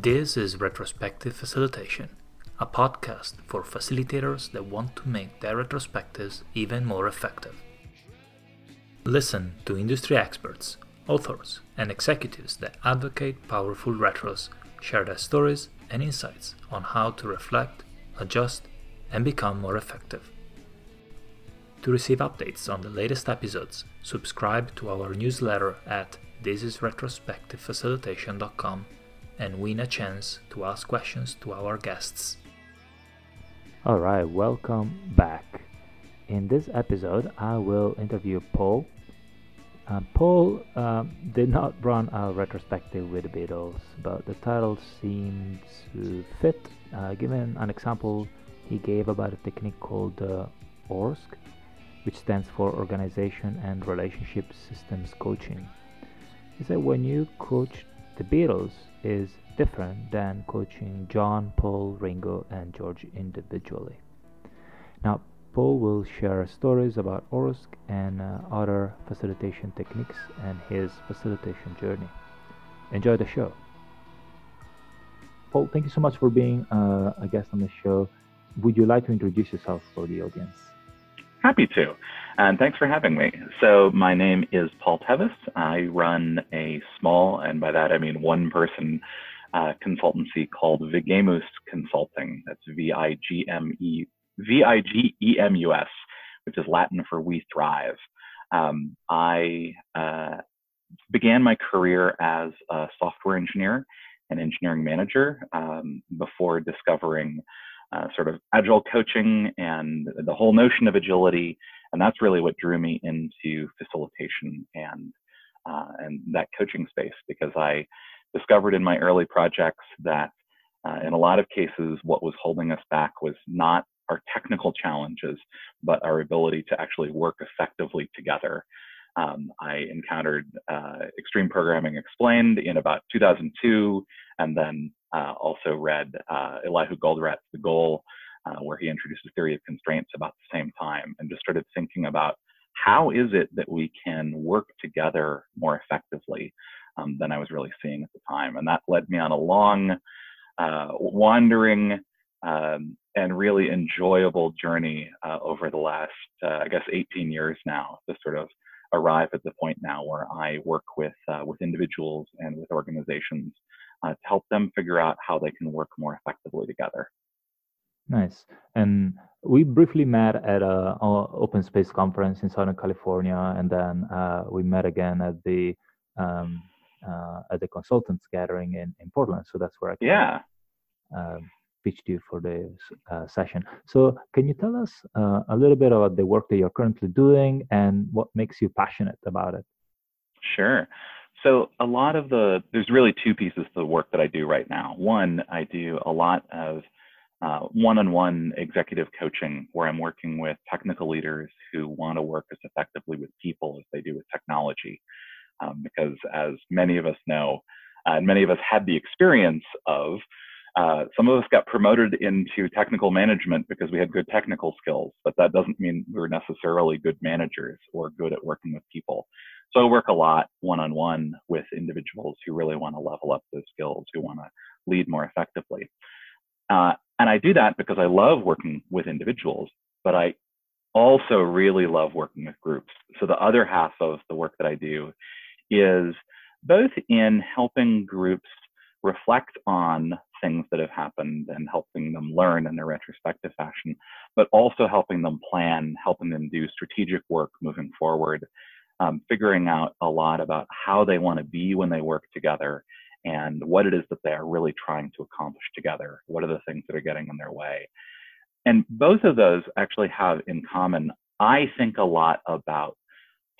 This is Retrospective Facilitation, a podcast for facilitators that want to make their retrospectives even more effective. Listen to industry experts, authors, and executives that advocate powerful retros share their stories and insights on how to reflect, adjust, and become more effective. To receive updates on the latest episodes, subscribe to our newsletter at thisisretrospectivefacilitation.com and win a chance to ask questions to our guests. All right, welcome back. In this episode, I will interview Paul. Uh, Paul um, did not run a retrospective with the Beatles, but the title seems to fit. Uh, given an example he gave about a technique called uh, ORSC, which stands for Organization and Relationship Systems Coaching. He said when you coach the Beatles is different than coaching John, Paul, Ringo, and George individually. Now, Paul will share stories about ORSC and uh, other facilitation techniques and his facilitation journey. Enjoy the show. Paul, thank you so much for being uh, a guest on the show. Would you like to introduce yourself for the audience? Happy to. And thanks for having me. So, my name is Paul Tevis. I run a small, and by that I mean one person uh, consultancy called Vigemus Consulting. That's V I G M E V I G E M U S, which is Latin for We Thrive. Um, I uh, began my career as a software engineer and engineering manager um, before discovering uh, sort of agile coaching and the whole notion of agility. And that's really what drew me into facilitation and uh, and that coaching space because I discovered in my early projects that uh, in a lot of cases what was holding us back was not our technical challenges, but our ability to actually work effectively together. Um, I encountered uh, Extreme Programming Explained in about 2002, and then uh, also read uh, Eliyahu Goldratt's The Goal, uh, where he introduced the theory of constraints about the same time, and just started thinking about how is it that we can work together more effectively um, than I was really seeing at the time. And that led me on a long, uh, wandering, um, and really enjoyable journey uh, over the last, uh, I guess, 18 years now to sort of arrive at the point now where I work with with individuals and with organizations uh, to help them figure out how they can work more effectively together. Nice. And we briefly met at a, open space conference in Southern California, and then uh, we met again at the um, uh, at the consultants gathering in, in Portland. So that's where I yeah. Um, pitched you for the uh, session. So can you tell us uh, a little bit about the work that you're currently doing and what makes you passionate about it? Sure. So a lot of the there's really two pieces to the work that I do right now. One, I do a lot of uh, one-on-one executive coaching where I'm working with technical leaders who want to work as effectively with people as they do with technology. Um, because as many of us know, uh, and many of us had the experience of, uh, some of us got promoted into technical management because we had good technical skills, but that doesn't mean we were necessarily good managers or good at working with people. So I work a lot one on one with individuals who really want to level up those skills, who want to lead more effectively. Uh, and I do that because I love working with individuals, but I also really love working with groups. So the other half of the work that I do is both in helping groups reflect on things that have happened and helping them learn in a retrospective fashion, but also helping them plan, helping them do strategic work moving forward, um, figuring out a lot about how they want to be when they work together and what it is that they are really trying to accomplish together. What are the things that are getting in their way? And both of those actually have in common, I think a lot about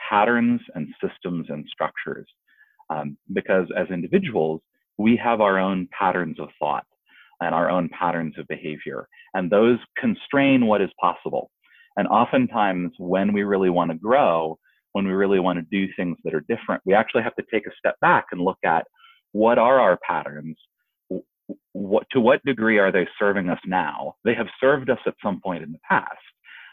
patterns and systems and structures. Um, because as individuals, we have our own patterns of thought and our own patterns of behavior, and those constrain what is possible. And oftentimes, when we really want to grow, when we really want to do things that are different, we actually have to take a step back and look at what are our patterns? What, to what degree are they serving us now? They have served us at some point in the past,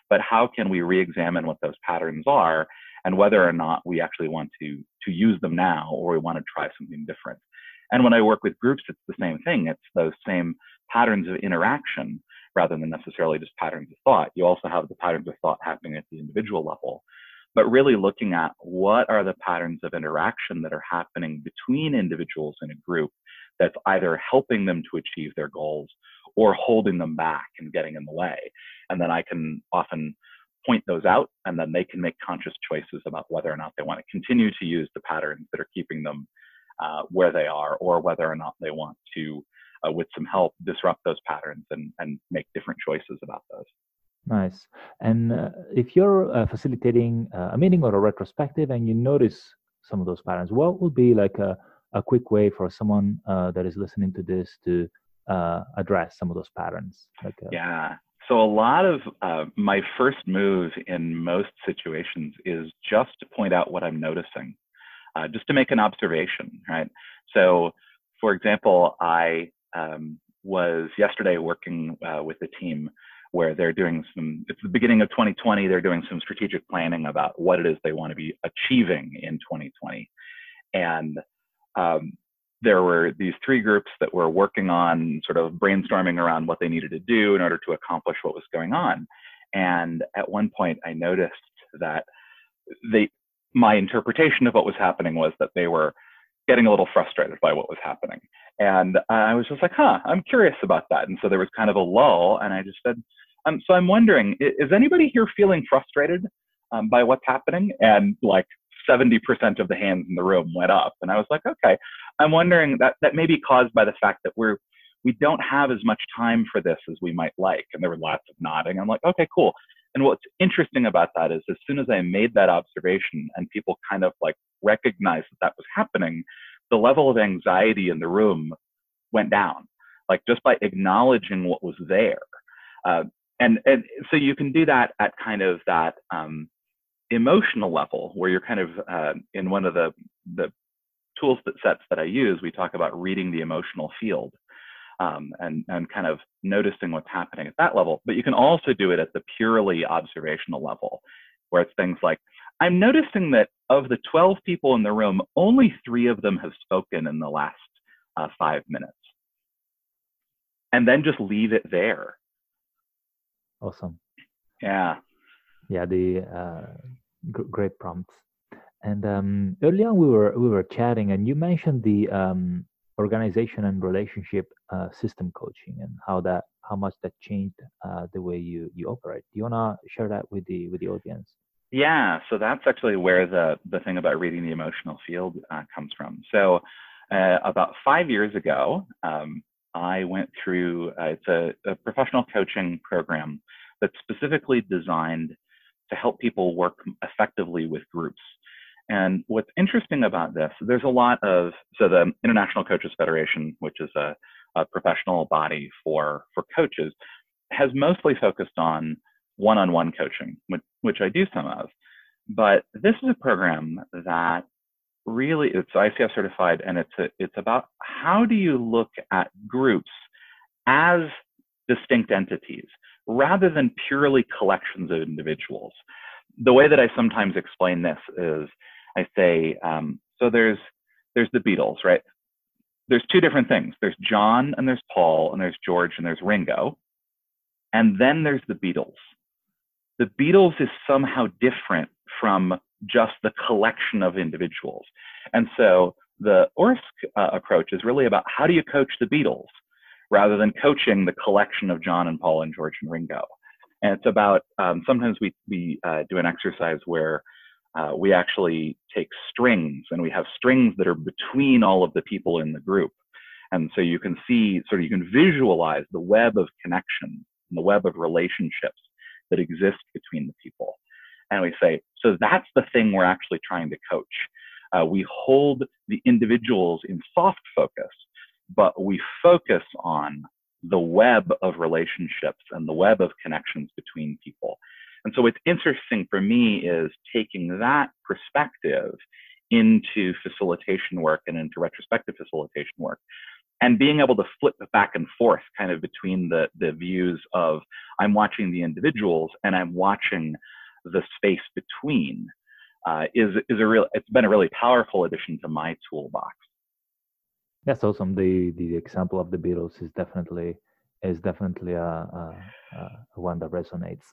but how can we re-examine what those patterns are and whether or not we actually want to to use them now or we want to try something different? And when I work with groups, it's the same thing. It's those same patterns of interaction rather than necessarily just patterns of thought. You also have the patterns of thought happening at the individual level, but really looking at what are the patterns of interaction that are happening between individuals in a group that's either helping them to achieve their goals or holding them back and getting in the way. And then I can often point those out and then they can make conscious choices about whether or not they want to continue to use the patterns that are keeping them uh, where they are or whether or not they want to uh, with some help disrupt those patterns and, and make different choices about those nice. And uh, if you're uh, facilitating uh, a meeting or a retrospective and you notice some of those patterns what would be like a, a quick way for someone uh, that is listening to this to address some of those patterns? Like yeah. So a lot of uh, my first move in most situations is just to point out what I'm noticing, uh, just to make an observation, right? So, for example, I um, was yesterday working uh, with a team where they're doing some. It's the beginning of 2020. They're doing some strategic planning about what it is they want to be achieving in 2020, and um, there were these three groups that were working on sort of brainstorming around what they needed to do in order to accomplish what was going on. And at one point, I noticed that they, my interpretation of what was happening was that they were getting a little frustrated by what was happening. And I was just like, huh, I'm curious about that. And so there was kind of a lull, and I just said, um, so I'm wondering, is anybody here feeling frustrated um, by what's happening? And like 70% of the hands in the room went up. And I was like, okay, I'm wondering that that may be caused by the fact that we're we don't have as much time for this as we might like. And there were lots of nodding. I'm like, okay, cool. And what's interesting about that is as soon as I made that observation and people kind of like recognized that that was happening, the level of anxiety in the room went down, like just by acknowledging what was there. Uh, and, and so you can do that at kind of that um, emotional level where you're kind of uh, in one of the, the tools that sets that I use, we talk about reading the emotional field um, and, and kind of noticing what's happening at that level. But you can also do it at the purely observational level, where it's things like, I'm noticing that of the 12 people in the room, only three of them have spoken in the last uh, five minutes. And then just leave it there. Awesome. Yeah. Yeah, the uh, g- great prompts. And um, early on, we were we were chatting, and you mentioned the um, organization and relationship uh, system coaching and how that how much that changed uh, the way you you operate. Do you wanna share that with the with the audience? Yeah, so that's actually where the the thing about reading the emotional field uh, comes from. So uh, about five years ago, um, I went through uh, it's a, a professional coaching program that's specifically designed to help people work effectively with groups. And what's interesting about this, there's a lot of, so the International Coaches Federation, which is a, a professional body for, for coaches, has mostly focused on one on one coaching, which, which I do some of. But this is a program that really it's ICF certified and it's a, it's about how do you look at groups as distinct entities rather than purely collections of individuals. The way that I sometimes explain this is I say, um, so there's there's the Beatles, right? There's two different things. There's John and there's Paul and there's George and there's Ringo, and then there's the Beatles. The Beatles is somehow different from just the collection of individuals, and so the ORSC uh, approach is really about how do you coach the Beatles rather than coaching the collection of John and Paul and George and Ringo. And it's about um, sometimes we we uh, do an exercise where uh, we actually take strings and we have strings that are between all of the people in the group. And so you can see, sort of, you can visualize the web of connections and the web of relationships that exist between the people. And we say, so that's the thing we're actually trying to coach. Uh, we hold the individuals in soft focus, but we focus on the web of relationships and the web of connections between people. And so what's interesting for me is taking that perspective into facilitation work and into retrospective facilitation work and being able to flip back and forth kind of between the, the views of I'm watching the individuals and I'm watching the space between uh, is, is a real, it's been a really powerful addition to my toolbox. That's awesome. The the example of the Beatles is definitely is definitely a, a, a one that resonates.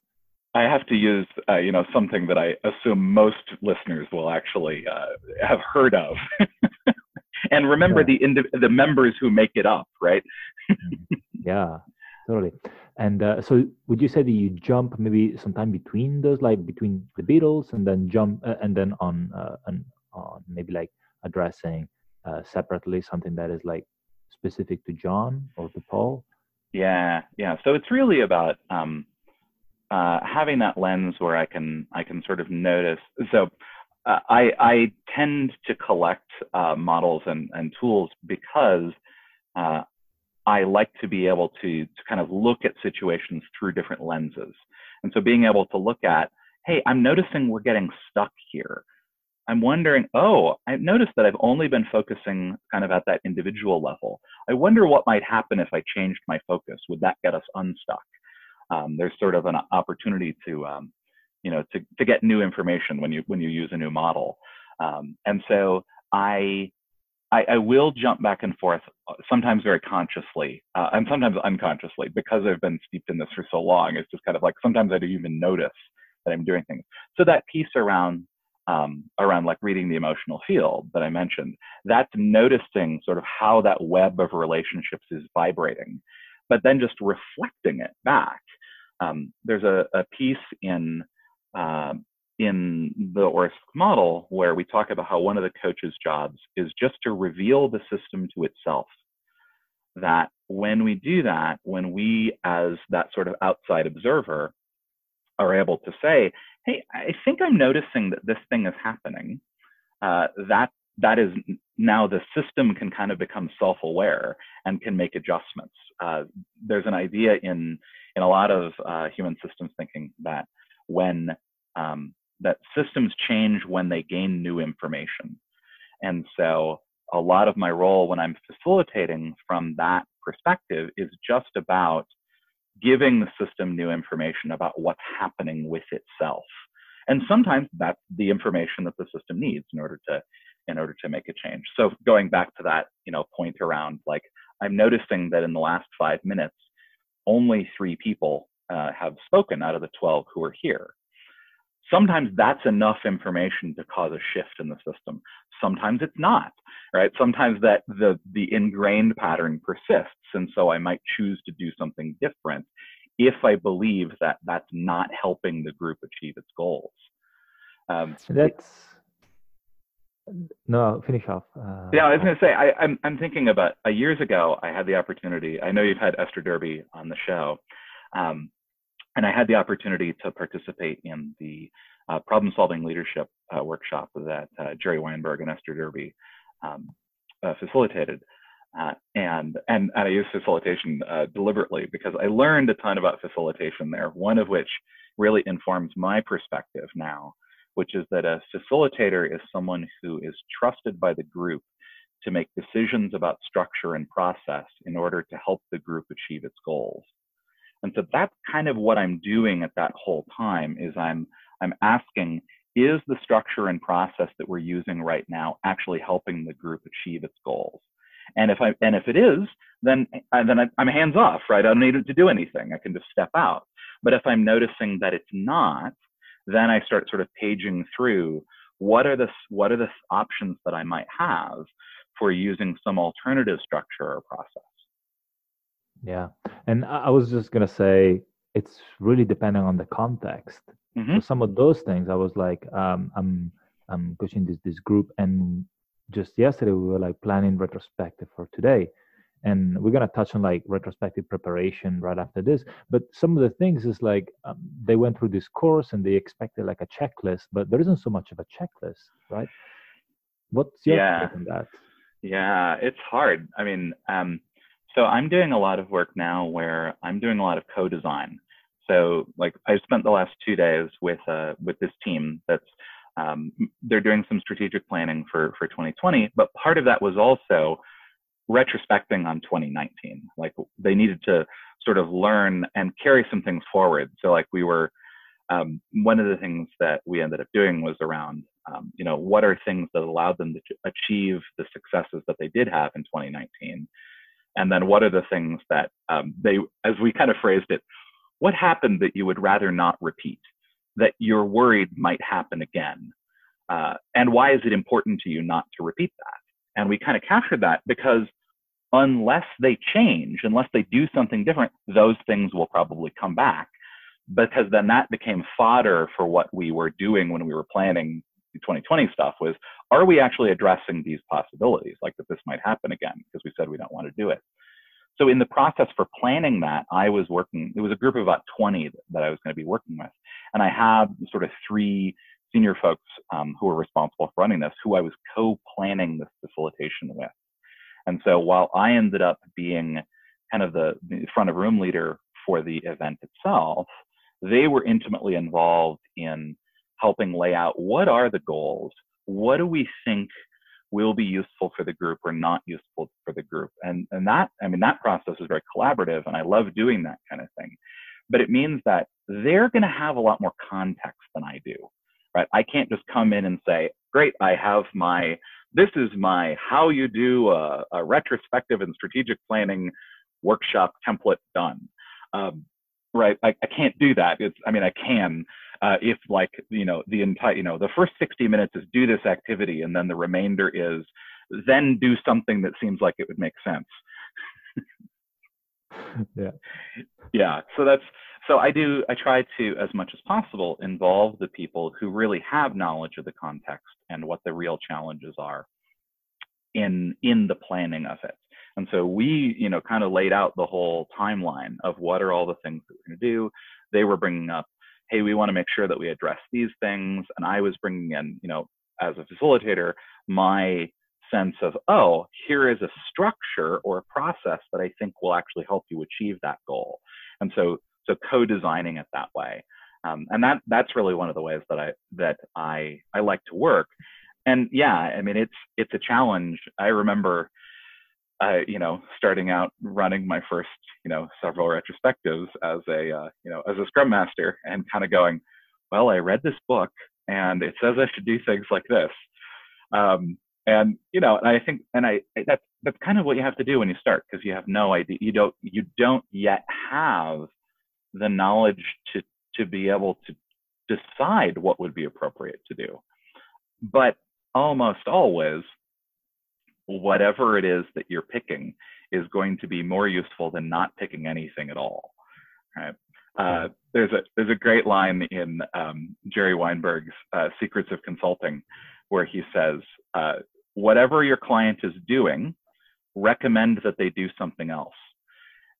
I have to use, uh, you know, something that I assume most listeners will actually uh, have heard of. and remember yeah. the indi- the members who make it up, right? Mm-hmm. yeah, totally. And uh, so, would you say that you jump maybe sometime between those, like between the Beatles, and then jump, uh, and then on, uh, on, on maybe like addressing uh, separately something that is like specific to John or to Paul? Yeah, yeah. So it's really about um, uh, having that lens where I can I can sort of notice. So uh, I I tend to collect models and and tools because uh, I like to be able to to kind of look at situations through different lenses. And so being able to look at, hey, I'm noticing we're getting stuck here. I'm wondering, oh, I've noticed that I've only been focusing kind of at that individual level. I wonder what might happen if I changed my focus. Would that get us unstuck? um, there's sort of an opportunity to um, you know to, to get new information when you when you use a new model um, and so I, I, I will jump back and forth uh, sometimes very consciously uh, and sometimes unconsciously because I've been steeped in this for so long it's just kind of like sometimes I don't even notice that I'm doing things. So that piece around um, around like reading the emotional field that I mentioned that's noticing sort of how that web of relationships is vibrating but then just reflecting it back. Um, there's a, a, piece in uh, in the ORSC model where we talk about how one of the coach's jobs is just to reveal the system to itself. That when we do that, when we, as that sort of outside observer, are able to say, "Hey, I think I'm noticing that this thing is happening," uh, that that is now the system can kind of become self-aware and can make adjustments. Uh, there's an idea in in a lot of uh, human systems thinking that when um, that systems change when they gain new information, and so a lot of my role when I'm facilitating from that perspective is just about giving the system new information about what's happening with itself. And sometimes that's the information that the system needs in order to in order to make a change. So going back to that, you know, point around like I'm noticing that in the last five minutes, only three people uh, have spoken out of the 12 who are here. Sometimes that's enough information to cause a shift in the system. Sometimes it's not, right? Sometimes that the, the ingrained pattern persists. And so I might choose to do something different if I believe that that's not helping the group achieve its goals. Um, that's no, finish off. Uh, yeah, I was going to say, I, am I'm, I'm thinking about uh, years ago, I had the opportunity. I know you've had Esther Derby on the show, um, and I had the opportunity to participate in the uh, problem solving leadership uh, workshop that uh, Jerry Weinberg and Esther Derby um, uh, facilitated. and, and I use facilitation deliberately because I learned a ton about facilitation there, one of which really informs my perspective now which is that a facilitator is someone who is trusted by the group to make decisions about structure and process in order to help the group achieve its goals. And so that's kind of what I'm doing at that whole time is I'm I'm asking is the structure and process that we're using right now actually helping the group achieve its goals? And if I and if it is, then then I'm hands off, right? I don't need to do anything. I can just step out. But if I'm noticing that it's not, then I start sort of paging through what are the what are the options that I might have for using some alternative structure or process. Yeah, and I was just gonna say it's really depending on the context. Mm-hmm. So some of those things, I was like, um, I'm I'm coaching this this group, and just yesterday we were like planning retrospective for today, and we're going to touch on like retrospective preparation right after this but some of the things is like um, they went through this course and they expected like a checklist but there isn't so much of a checklist right what's your yeah. take on that yeah it's hard i mean um, so i'm doing a lot of work now where i'm doing a lot of co-design so like i spent the last two days with uh, with this team that's um, they're doing some strategic planning for for 2020 but part of that was also retrospecting on 2019. Like they needed to sort of learn and carry some things forward. So like we were, um, one of the things that we ended up doing was around Um, you know, what are things that allowed them to achieve the successes that they did have in 2019? And then what are the things that um, they, as we kind of phrased it, what happened that you would rather not repeat, that you're worried might happen again? Uh, and why is it important to you not to repeat that? And we kind of captured that because unless they change, unless they do something different, those things will probably come back. Because then that became fodder for what we were doing when we were planning 2020 stuff was are we actually addressing these possibilities like that this might happen again because we said we don't want to do it? So in the process for planning that i was working it was a group of about 20 that i was going to be working with and i had sort of three senior folks um, who were responsible for running this who i was co-planning this facilitation with. And so while i ended up being kind of the, the front of room leader for the event itself they were intimately involved in helping lay out what are the goals, what do we think will be useful for the group or not useful for the group. And, and that, I mean, that process is very collaborative and I love doing that kind of thing. But it means that they're going to have a lot more context than I do, right? I can't just come in and say, great, I have my, this is my how you do a, a retrospective and strategic planning workshop template done. Um, right? I, I can't do that. It's, I mean, I can, uh, if like you know the entire you know the first 60 minutes is do this activity and then the remainder is then do something that seems like it would make sense. Yeah. Yeah so that's so i do i try to as much as possible involve the people who really have knowledge of the context and what the real challenges are in in the planning of it. And so we you know kind of laid out the whole timeline of what are all the things that we're going to do. They were bringing up hey, we want to make sure that we address these things. And I was bringing in, you know, as a facilitator, my sense of, oh, here is a structure or a process that I think will actually help you achieve that goal. And so, so co-designing it that way. Um, and that that's really one of the ways that I that I I like to work. And yeah, I mean it's it's a challenge. I remember I, you know, starting out running my first, you know, several retrospectives as a, uh, you know, as a scrum master and kind of going, well, I read this book and it says I should do things like this. Um, and, you know, and I think, and I, that's, that's kind of what you have to do when you start because you have no idea, you don't, you don't yet have the knowledge to, to be able to decide what would be appropriate to do. But almost always whatever it is that you're picking is going to be more useful than not picking anything at all. Right? Uh, there's a there's a great line in um, Jerry Weinberg's uh, Secrets of Consulting, where he says, uh, "Whatever your client is doing, recommend that they do something else."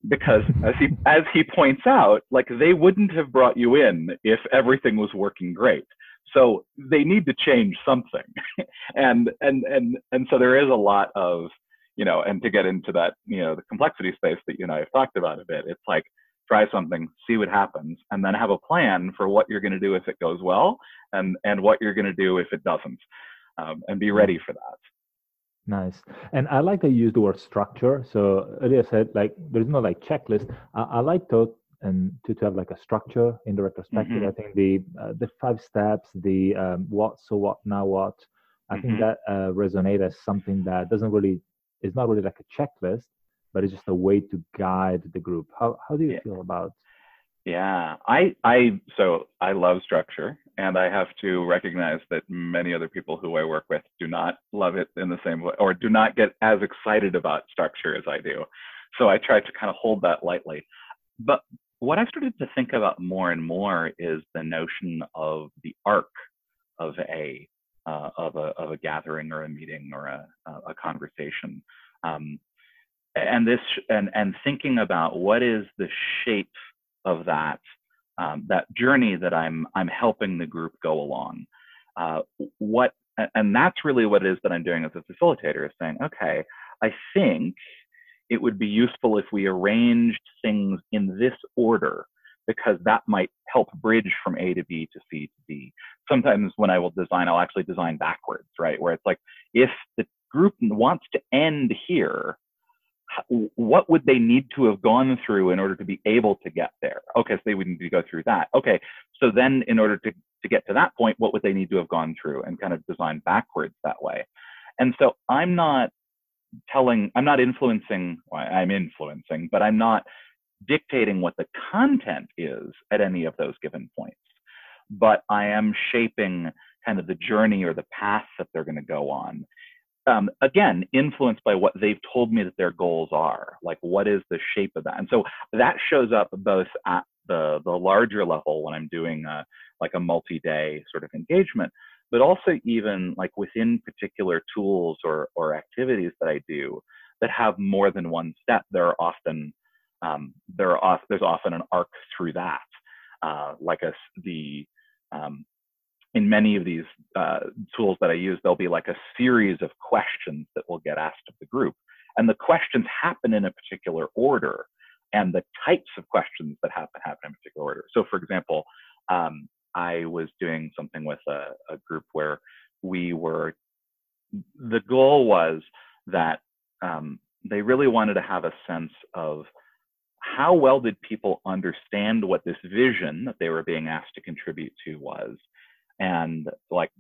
Because as he as he points out, like they wouldn't have brought you in if everything was working great. So they need to change something. and and and and so there is a lot of, you know, and to get into that, you know, the complexity space that you and I have talked about a bit, it's like try something, see what happens, and then have a plan for what you're going to do if it goes well and and what you're going to do if it doesn't. Um, and be ready for that. Nice. And I like to use the word structure. So earlier said like there's no like checklist. I, I like to and to, to have like a structure in the retrospective. Mm-hmm. I think the uh, the five steps, the um, what, so what, now what. I mm-hmm. think that uh, resonate as something that doesn't really is not really like a checklist, but it's just a way to guide the group. How how do you yeah. feel about? Yeah, I I so I love structure, and I have to recognize that many other people who I work with do not love it in the same way, or do not get as excited about structure as I do. So I try to kind of hold that lightly. But what I've started to think about more and more is the notion of the arc of a uh, of a of a gathering or a meeting or a a conversation, um, and this and and thinking about what is the shape of that um, that journey that I'm I'm helping the group go along. Uh, what and that's really what it is that I'm doing as a facilitator is saying, okay, I think it would be useful if we arranged things in this order because that might help bridge from A to B to C to D. Sometimes when I will design, I'll actually design backwards, right? Where it's like, if the group wants to end here, what would they need to have gone through in order to be able to get there? Okay, so they would need to go through that. Okay, so then in order to to get to that point, what would they need to have gone through and kind of design backwards that way. And so I'm not telling, I'm not influencing, I'm influencing, but I'm not dictating what the content is at any of those given points. But I am shaping kind of the journey or the path that they're going to go on. Um, again, influenced by what they've told me that their goals are. Like, what is the shape of that? And so that shows up both at the the larger level when I'm doing a, like a multi-day sort of engagement, but also even like within particular tools or or activities that I do that have more than one step. There are often um, there are there's often an arc through that, uh, like a the um, in many of these uh, tools that I use, there'll be like a series of questions that will get asked of the group. And the questions happen in a particular order, and the types of questions that happen happen in a particular order. So, for example, um, I was doing something with a, a group where we were, the goal was that um, they really wanted to have a sense of how well did people understand what this vision that they were being asked to contribute to was. And like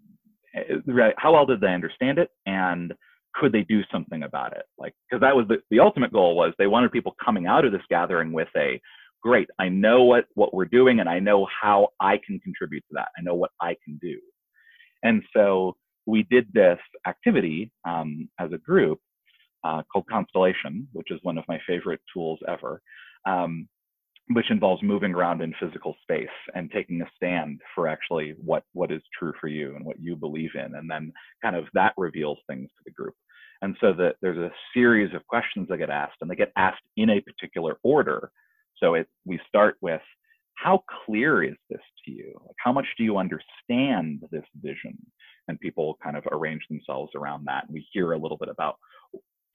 eh, how well did they understand it and could they do something about it? Like because that was the, the ultimate goal was they wanted people coming out of this gathering with a great. I know what what we're doing and i know how i can contribute to that. I know what i can do. And so we did this activity um, as a group uh, called constellation which is one of my favorite tools ever um, which involves moving around in physical space and taking a stand for actually what what is true for you and what you believe in and then kind of that reveals things to the group. And so that there's a series of questions that get asked and they get asked in a particular order so it we start with how clear is this to you like how much do you understand this vision and people kind of arrange themselves around that and we hear a little bit about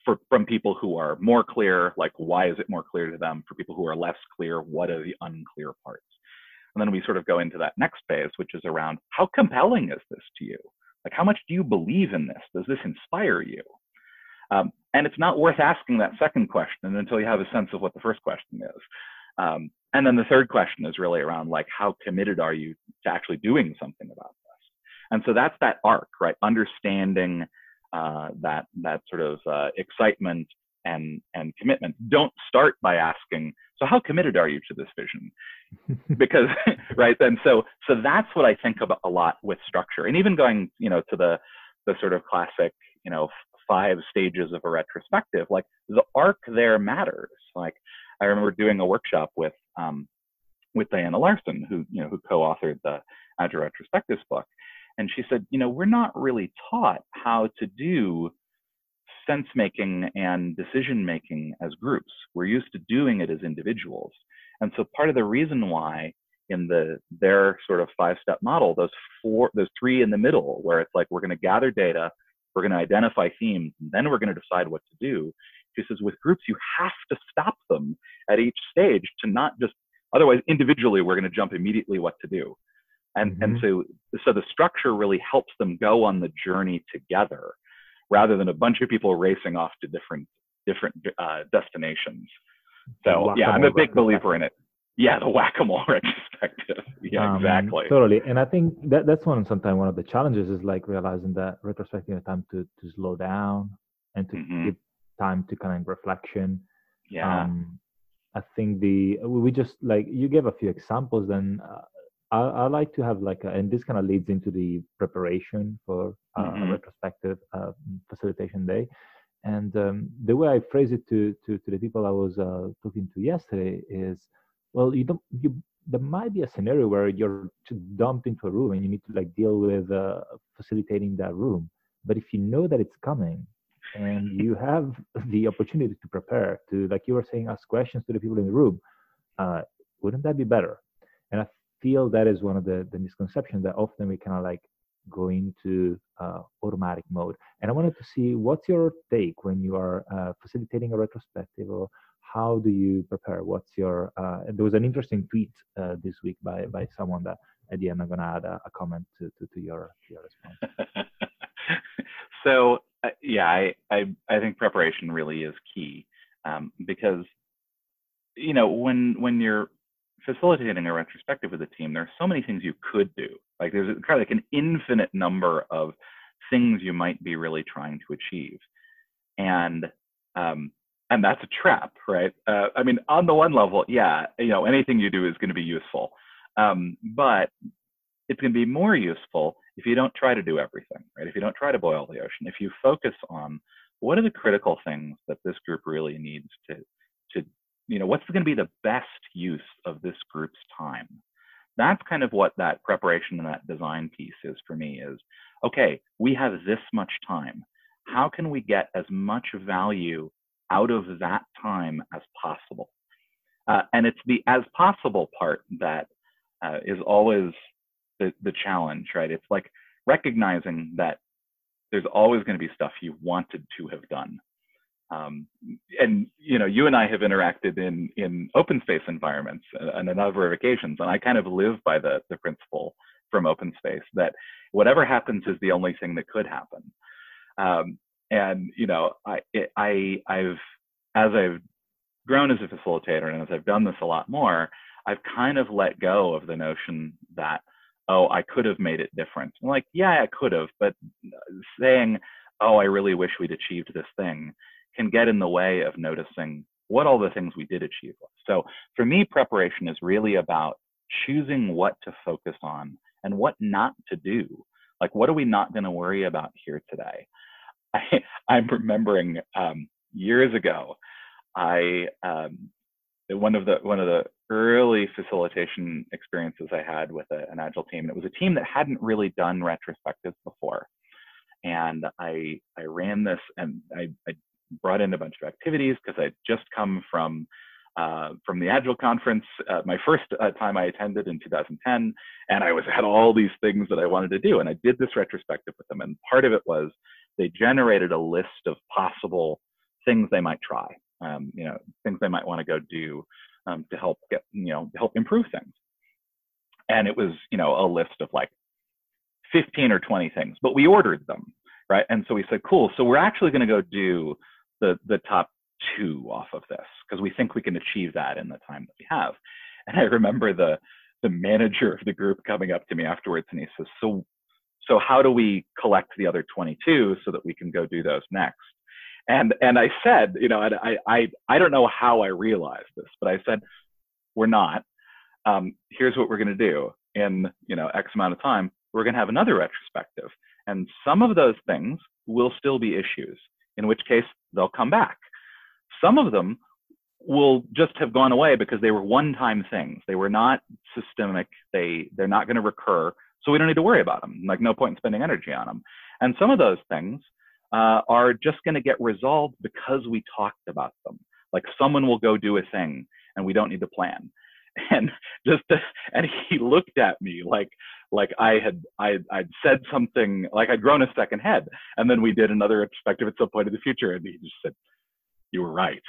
for, from people who are more clear, like why is it more clear to them? For people who are less clear, what are the unclear parts? And then we sort of go into that next phase, which is around how compelling is this to you? Like, how much do you believe in this? Does this inspire you? Um, and it's not worth asking that second question until you have a sense of what the first question is. Um, and then the third question is really around like, how committed are you to actually doing something about this? And so that's that arc, right? Understanding uh, that that sort of uh, excitement and and commitment. Don't start by asking, so how committed are you to this vision? because right then, so so that's what I think about a lot with structure, and even going you know to the the sort of classic you know five stages of a retrospective. Like the arc there matters. Like I remember doing a workshop with um, with Diana Larsen, who you know who co-authored the Agile Retrospectives book, and she said, you know, we're not really taught how to do sense making and decision making as groups. We're used to doing it as individuals. And so part of the reason why in the their sort of five step model, those four, those three in the middle, where it's like we're going to gather data, we're going to identify themes, and then we're going to decide what to do. She says with groups, you have to stop them at each stage to not just otherwise individually we're going to jump immediately what to do and mm-hmm. and so so the structure really helps them go on the journey together rather than a bunch of people racing off to different different uh, destinations so yeah i'm a big believer in it yeah the whack-a-mole retrospective yeah um, exactly totally and i think that that's one sometimes one of the challenges is like realizing that retrospective is time to to slow down and to mm-hmm. give time to kind of reflection yeah um, I think the we just like you gave a few examples. Then uh, I, I like to have like, a, and this kind of leads into the preparation for uh, mm-hmm. a retrospective uh, facilitation day. And um, the way I phrase it to, to, to the people I was uh, talking to yesterday is, well, you don't, you, there might be a scenario where you're dumped into a room and you need to like deal with uh, facilitating that room. But if you know that it's coming and you have the opportunity to prepare, to like you were saying, ask questions to the people in the room, uh, wouldn't that be better? And I feel that is one of the, the misconceptions that often we kind of like go into uh, automatic mode. And I wanted to see what's your take when you are uh, facilitating a retrospective or how do you prepare? What's your, uh, there was an interesting tweet uh, this week by, by someone that at the end I'm going to add a, a, comment to, to, to, your, to your response. so uh, yeah, I, I, I think preparation really is key um, because, you know, when, when you're facilitating a retrospective with a team, there are so many things you could do. Like there's kind of like an infinite number of things you might be really trying to achieve, and um, and that's a trap, right? Uh, I mean, on the one level, yeah, you know, anything you do is going to be useful, um, but it's going to be more useful if you don't try to do everything, right? If you don't try to boil the ocean, if you focus on what are the critical things that this group really needs to to you know what's going to be the best use of this group's time that's kind of what that preparation and that design piece is for me is okay we have this much time how can we get as much value out of that time as possible. Uh, and it's the as possible part that uh, is always the, the challenge right? It's like recognizing that there's always going to be stuff you wanted to have done. Um, and you know, you and I have interacted in in open space environments on a number of occasions, and I kind of live by the the principle from open space that whatever happens is the only thing that could happen. Um, and you know, I it, I I've as I've grown as a facilitator and as I've done this a lot more, I've kind of let go of the notion that oh I could have made it different. I'm like yeah I could have, but uh, saying oh I really wish we'd achieved this thing can get in the way of noticing what all the things we did achieve. So for me, preparation is really about choosing what to focus on and what not to do. Like, what are we not going to worry about here today? I, am remembering um, years ago, I um, one of the one of the early facilitation experiences I had with a, an agile team. And it was a team that hadn't really done retrospectives before, and I I ran this and I, I brought in a bunch of activities because I'd just come from uh, from the Agile conference, uh, my first uh, time I attended in 2010, and I was had all these things that I wanted to do, and I did this retrospective with them, and part of it was they generated a list of possible things they might try, um, you know, things they might want to go do um, to help get, you know, help improve things, and it was, you know, a list of like 15 or 20 things, but we ordered them, right? And so we said, cool, so we're actually going to go do the the top two off of this because we think we can achieve that in the time that we have. And I remember the the manager of the group coming up to me afterwards and he says, "So so how do we collect the other 22 so that we can go do those next?" And and I said, you know, I I I don't know how I realized this, but I said, "We're not. Um, here's what we're going to do in you know X amount of time. We're going to have another retrospective, and some of those things will still be issues in which case they'll come back. Some of them will just have gone away because they were one-time things. They were not systemic. They they're not going to recur, so we don't need to worry about them. Like no point in spending energy on them. And some of those things uh, are just going to get resolved because we talked about them. Like someone will go do a thing, and we don't need to plan. And just to, and he looked at me like like I had I I'd said something like I'd grown a second head, and then we did another perspective at some point in the future, and he just said, "You were right."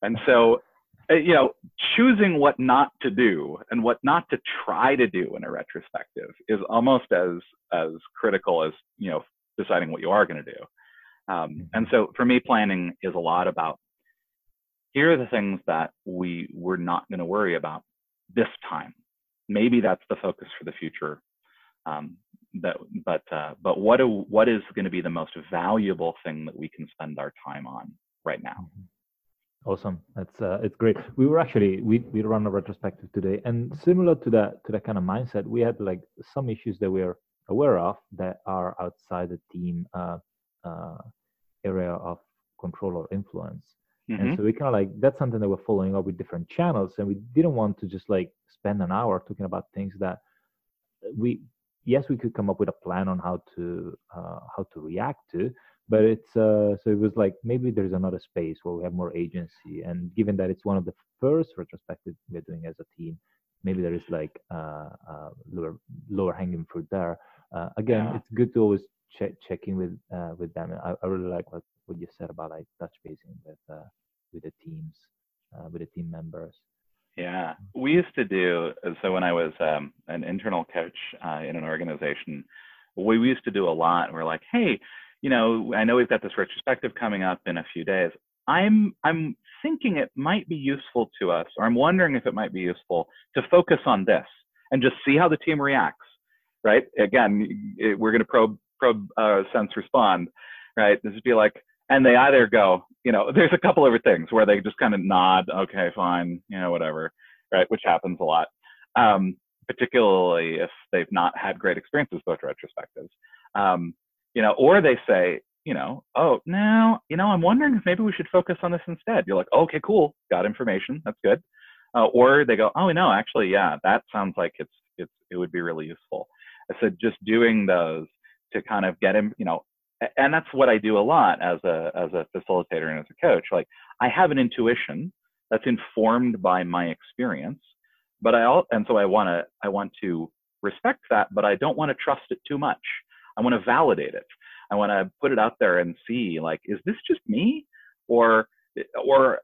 And so, you know, choosing what not to do and what not to try to do in a retrospective is almost as as critical as you know deciding what you are going to do. Um, mm-hmm. and so, for me, planning is a lot about here are the things that we we're not going to worry about this time. Maybe that's the focus for the future um, that, but uh, but what do, what is going to be the most valuable thing that we can spend our time on right now? Awesome, that's uh, it's great. We were actually we we run a retrospective today, and similar to that to that kind of mindset, we had like some issues that we're aware of that are outside the team uh, uh, area of control or influence. Mm-hmm. And so we kind of like that's something that we're following up with different channels, and we didn't want to just like spend an hour talking about things that we yes, we could come up with a plan on how to uh, how to react to, but it's uh, so it was like maybe there's another space where we have more agency. And given that it's one of the first retrospectives we're doing as a team, maybe there is like uh, uh lower lower hanging fruit there. Uh, again, yeah. it's good to always check check in with uh, with them. I, I really like what what you said about like touch basing with with the teams with the team members. Yeah, we used to do so when I was um, an internal coach uh, in an organization. We used to do a lot. We're like, hey, you know, I know we've got this retrospective coming up in a few days. I'm I'm thinking it might be useful to us, or I'm wondering if it might be useful to focus on this and just see how the team reacts. Right? Again, it, we're going to probe probe uh, sense respond. Right? This would be like, and they either go, you know, there's a couple of things where they just kind of nod, okay, fine, you know, whatever, right? Which happens a lot, um, particularly if they've not had great experiences with retrospectives. Um, you know, or they say, you know, oh, no, you know, I'm wondering if maybe we should focus on this instead. You're like, okay, cool, got information, that's good. Uh, or they go, oh, no, actually, yeah, that sounds like it's it's it would be really useful. Said just doing those to kind of get him, you know, and that's what I do a lot as a as a facilitator and as a coach. Like I have an intuition that's informed by my experience, but I all and so I want to I want to respect that, but I don't want to trust it too much. I want to validate it. I want to put it out there and see like, is this just me, or or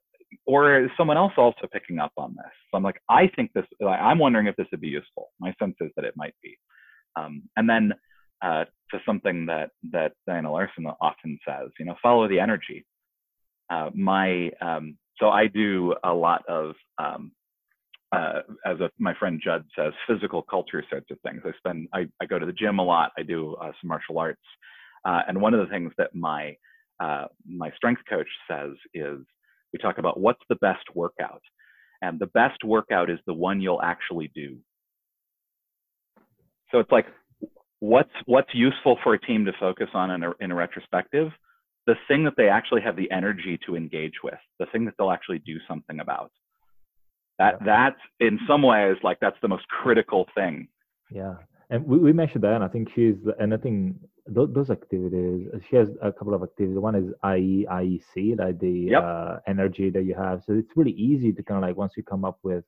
or is someone else also picking up on this? So I'm like, I think this. I'm wondering if this would be useful. My sense is that it might be. Um, and then uh, to something that that Diana Larsen often says, you know, follow the energy. Uh, my um, so I do a lot of um, uh, as a, my friend Judd says, physical culture sorts of things. I spend I, I go to the gym a lot. I do uh, some martial arts. Uh, and one of the things that my uh, my strength coach says is we talk about what's the best workout, and the best workout is the one you'll actually do. So it's like what's what's useful for a team to focus on in a, in a retrospective, the thing that they actually have the energy to engage with, the thing that they'll actually do something about. That yeah. that's in some ways like that's the most critical thing. Yeah, and we, we mentioned that, and I think she's and I think those, those activities. She has a couple of activities. One is IE IEC, like the yep. uh, energy that you have. So it's really easy to kind of like once you come up with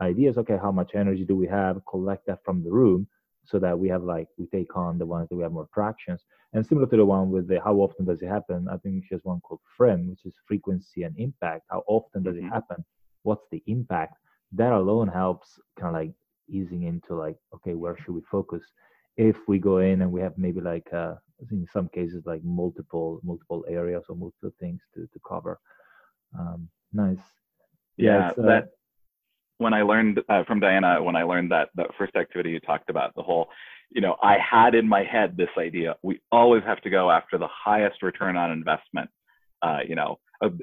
ideas. Okay, how much energy do we have? Collect that from the room so that we have like we take on the ones that we have more tractions. And similar to the one with the how often does it happen? I think she has one called FRIEND, which is frequency and impact. How often does mm-hmm. it happen? What's the impact? That alone helps kind of like easing into like okay, where should we focus? if we go in and we have maybe like uh, in some cases like multiple multiple areas or multiple things to to cover. Um, nice. Yeah, yeah uh, that when I learned uh, from Diana, when I learned that that first activity you talked about, the whole, you know, I had in my head this idea: we always have to go after the highest return on investment. Uh, you know,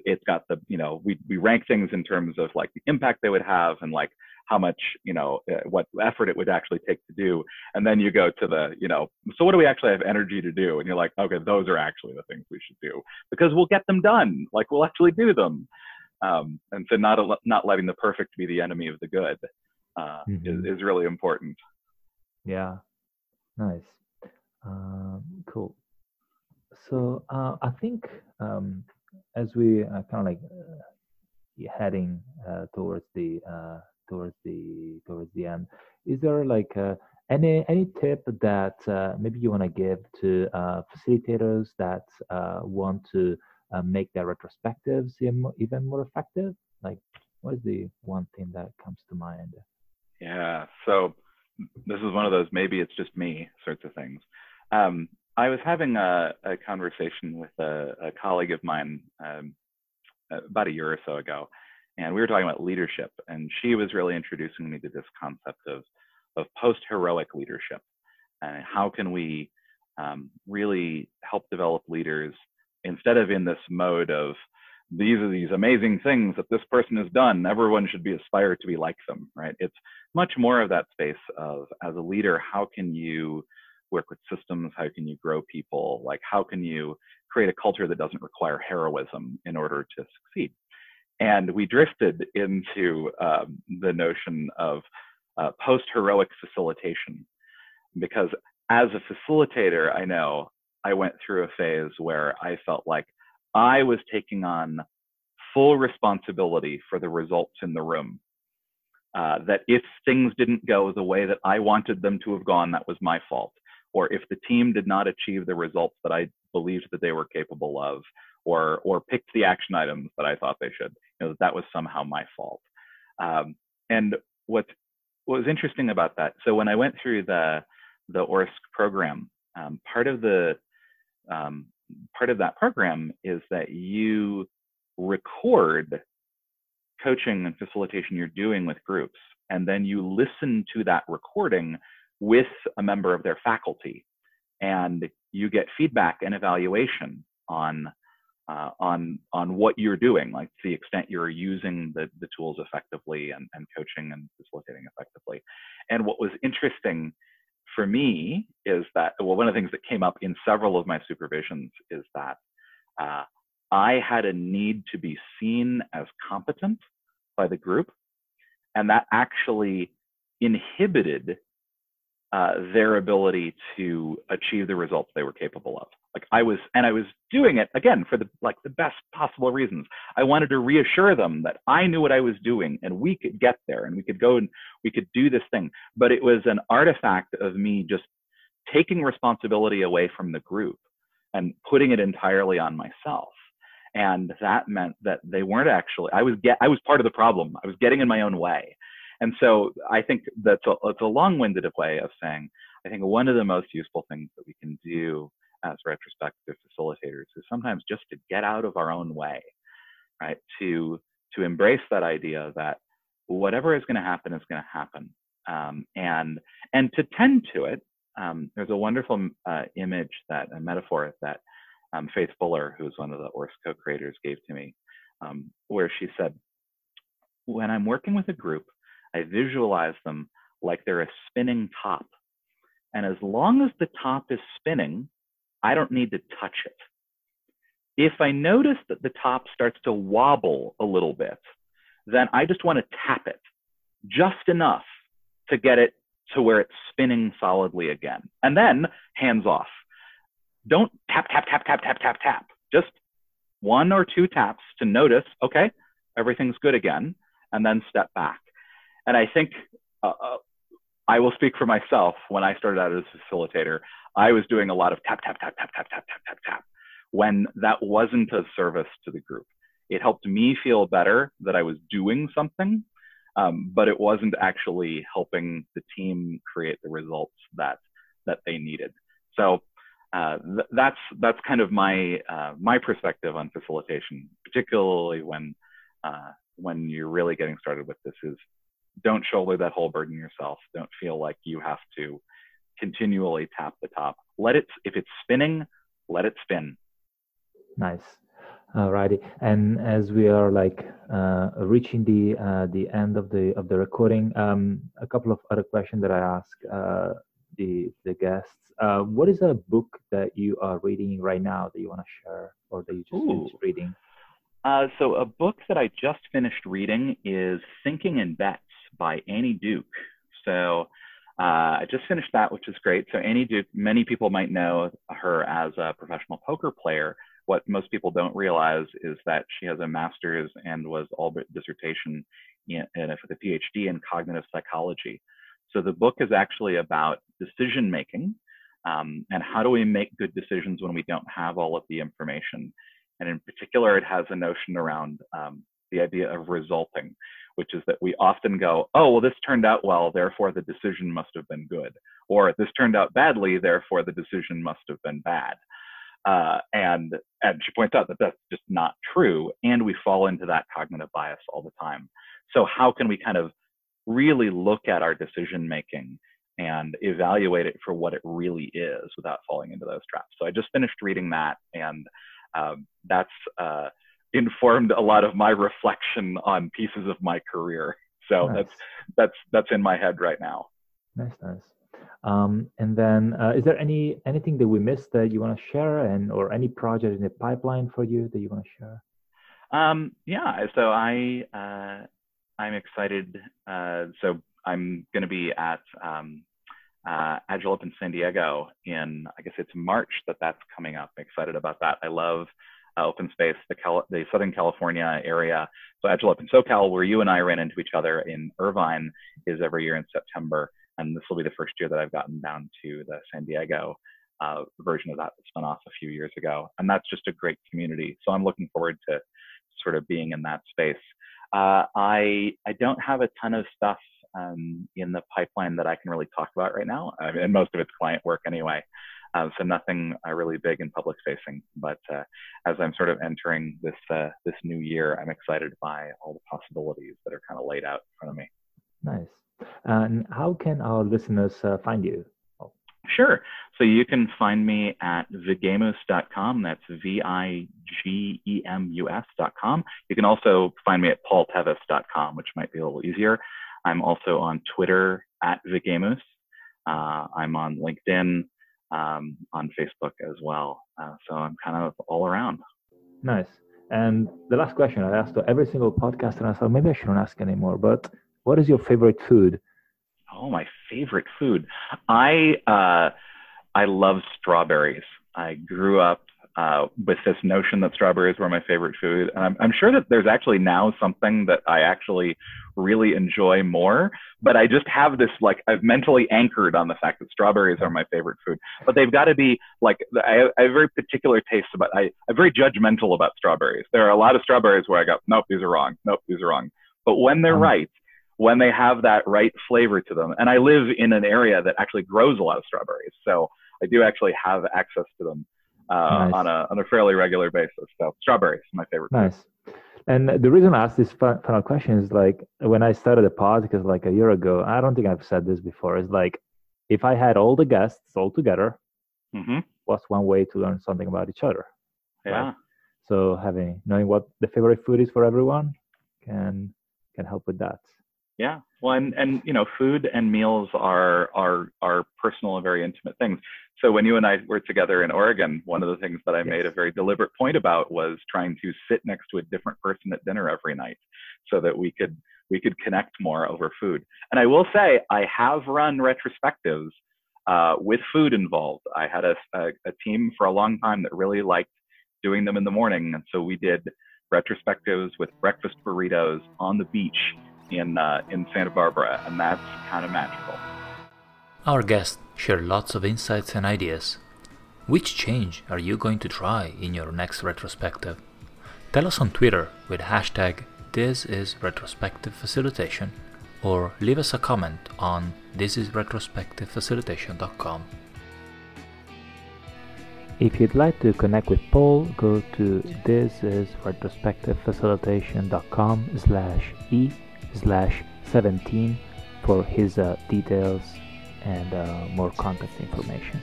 it's got the, you know, we we rank things in terms of like the impact they would have and like how much you know uh, what effort it would actually take to do. And then you go to the you know so what do we actually have energy to do? And you're like okay those are actually the things we should do because we'll get them done. Like we'll actually do them. Um, and so not a, not letting the perfect be the enemy of the good uh, mm-hmm. is, is really important. Yeah. Nice. Um, cool. So uh, i think um, as we uh, kind of like uh, heading uh, towards the uh, towards the towards the end. Is there like uh, any any tip that uh, maybe you want to give to facilitators that want to make their retrospectives even more effective? Like, what is the one thing that comes to mind? Yeah, so this is one of those maybe it's just me sorts of things. Um, I was having a, a conversation with a, a, colleague of mine um, about a year or so ago, and we were talking about leadership and she was really introducing me to this concept of of post heroic leadership and how can we um, really help develop leaders instead of in this mode of these are these amazing things that this person has done. Everyone should be aspired to be like them right? It's much more of that space of as a leader how can you work with systems how can you grow people like how can you create a culture that doesn't require heroism in order to succeed and we drifted into um, the notion of uh, post heroic facilitation. Because as a facilitator, I know I went through a phase where I felt like I was taking on full responsibility for the results in the room. Uh, that if things didn't go the way that I wanted them to have gone, that was my fault. Or if the team did not achieve the results that I believed that they were capable of, or or picked the action items that I thought they should. You know, that, that was somehow my fault. Um, and what what was interesting about that? So when I went through the the ORSC program, um, part of the um, part of that program is that you record coaching and facilitation you're doing with groups, and then you listen to that recording with a member of their faculty, and you get feedback and evaluation on uh, on on what you're doing, like to the extent you're using the the tools effectively and, and coaching and facilitating effectively. And what was interesting for me is that well, one of the things that came up in several of my supervisions is that uh, I had a need to be seen as competent by the group, and that actually inhibited uh, their ability to achieve the results they were capable of. Like I was, and I was doing it again for the like the best possible reasons. I wanted to reassure them that I knew what I was doing, and we could get there, and we could go and we could do this thing. But it was an artifact of me just taking responsibility away from the group and putting it entirely on myself and that meant that they weren't actually i was get i was part of the problem i was getting in my own way and so i think that's a, it's a long-winded way of saying i think one of the most useful things that we can do as retrospective facilitators is sometimes just to get out of our own way right? To to embrace that idea that whatever is going to happen is going to happen. Um, and and to tend to it um, there's a wonderful uh, image that a metaphor that um, Faith Fuller, who's one of the ORSC co-creators, gave to me, um, where she said, when I'm working with a group, I visualize them like they're a spinning top. And as long as the top is spinning, I don't need to touch it. If I notice that the top starts to wobble a little bit, then I just want to tap it just enough to get it to where it's spinning solidly again. And then hands off don't tap, tap, tap, tap, tap, tap, tap. Just one or two taps to notice, okay, everything's good again, and then step back. And I think uh, uh, I will speak for myself. When I started out as a facilitator, I was doing a lot of tap, tap, tap, tap, tap, tap, tap, tap, tap, when that wasn't a service to the group. It helped me feel better that I was doing something, um, but it wasn't actually helping the team create the results that that they needed. So uh, th- that's that's kind of my uh, my perspective on facilitation, particularly when uh, when you're really getting started with this. Is don't shoulder that whole burden yourself. Don't feel like you have to continually tap the top. Let it if it's spinning, let it spin. Nice. Alrighty, and as we are like uh, reaching the uh, the end of the of the recording, um, a couple of other questions that I ask uh, the the guests. Uh, what is a book that you are reading right now that you want to share, or that you just Ooh. finished reading? Uh, so a book that I just finished reading is Thinking in Bets by Annie Duke. So uh, I just finished that, which is great. So Annie Duke, many people might know her as a professional poker player. What most people don't realize is that she has a master's and was all but dissertation in, in, with a PhD in cognitive psychology. So the book is actually about decision making um, and how do we make good decisions when we don't have all of the information. And in particular, it has a notion around um, the idea of resulting, which is that we often go, oh, well, this turned out well, therefore the decision must have been good. Or this turned out badly, therefore the decision must have been bad. Uh, and and she points out that that's just not true, and we fall into that cognitive bias all the time. So how can we kind of really look at our decision making and evaluate it for what it really is without falling into those traps. So I just finished reading that, and um, that's uh, informed a lot of my reflection on pieces of my career. So nice. that's that's that's in my head right now. Nice, nice. Um, and then, uh, is there any anything that we missed that you want to share, and or any project in the pipeline for you that you want to share? Um, yeah, so I uh, I'm excited. Uh, so I'm going to be at um, uh, Agile Open San Diego in, I guess it's March that that's coming up. I'm excited about that. I love open space, the, Cal- the Southern California area. So Agile Open SoCal, where you and I ran into each other in Irvine, is every year in September. And this will be the first year that I've gotten down to the San Diego uh, version of that that spun off a few years ago. And that's just a great community. So I'm looking forward to sort of being in that space. Uh, I I don't have a ton of stuff um, in the pipeline that I can really talk about right now, I mean, and most of it's client work anyway. Uh, so nothing uh, really big and public facing. But uh, as I'm sort of entering this uh, this new year, I'm excited by all the possibilities that are kind of laid out in front of me. Nice. And how can our listeners uh, find you? Sure. So you can find me at vigemus.com. That's V I G E M U S.com. You can also find me at paultevis.com, which might be a little easier. I'm also on Twitter at Vigemus. Uh, I'm on LinkedIn, um, on Facebook as well. Uh, so I'm kind of all around. Nice. And the last question I asked to every single podcaster, and I thought maybe I shouldn't ask anymore, but what is your favorite food? Oh, my favorite food. I uh, I love strawberries. I grew up uh, with this notion that strawberries were my favorite food, and I'm, I'm sure that there's actually now something that I actually really enjoy more. But I just have this like I've mentally anchored on the fact that strawberries are my favorite food. But they've got to be like I have, I have very particular tastes about. I, I'm very judgmental about strawberries. There are a lot of strawberries where I go, nope, these are wrong. Nope, these are wrong. But when they're um, right, when they have that right flavor to them. And I live in an area that actually grows a lot of strawberries, so I do actually have access to them uh, nice. on a on a fairly regular basis. So strawberries, my favorite. Nice. And the reason I asked this final question is like when I started the podcast like a year ago, I don't think I've said this before. Is like if I had all the guests all together, mm-hmm. what's one way to learn something about each other? Yeah. Right? So having knowing what the favorite food is for everyone can can help with that. Yeah. Well, and, and you know, food and meals are are are personal and very intimate things. So when you and I were together in Oregon, one of the things that I yes. made a very deliberate point about was trying to sit next to a different person at dinner every night, so that we could we could connect more over food. And I will say, I have run retrospectives uh, with food involved. I had a, a, a team for a long time that really liked doing them in the morning, and so we did retrospectives with breakfast burritos on the beach in, uh, in Santa Barbara, and that's kind of magical. Our guests share lots of insights and ideas. Which change are you going to try in your next retrospective? Tell us on Twitter with hashtag this is retrospective facilitation or leave us a comment on thisisretrospectivefacilitation.com. If you'd like to connect with Paul, go to thisisretrospectivefacilitation.com slash e slash 17 for his uh, details and uh, more contact information.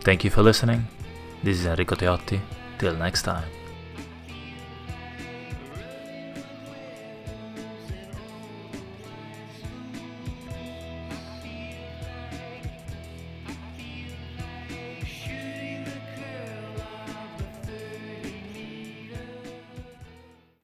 Thank you for listening. This is Enrico Teotti. Till next time.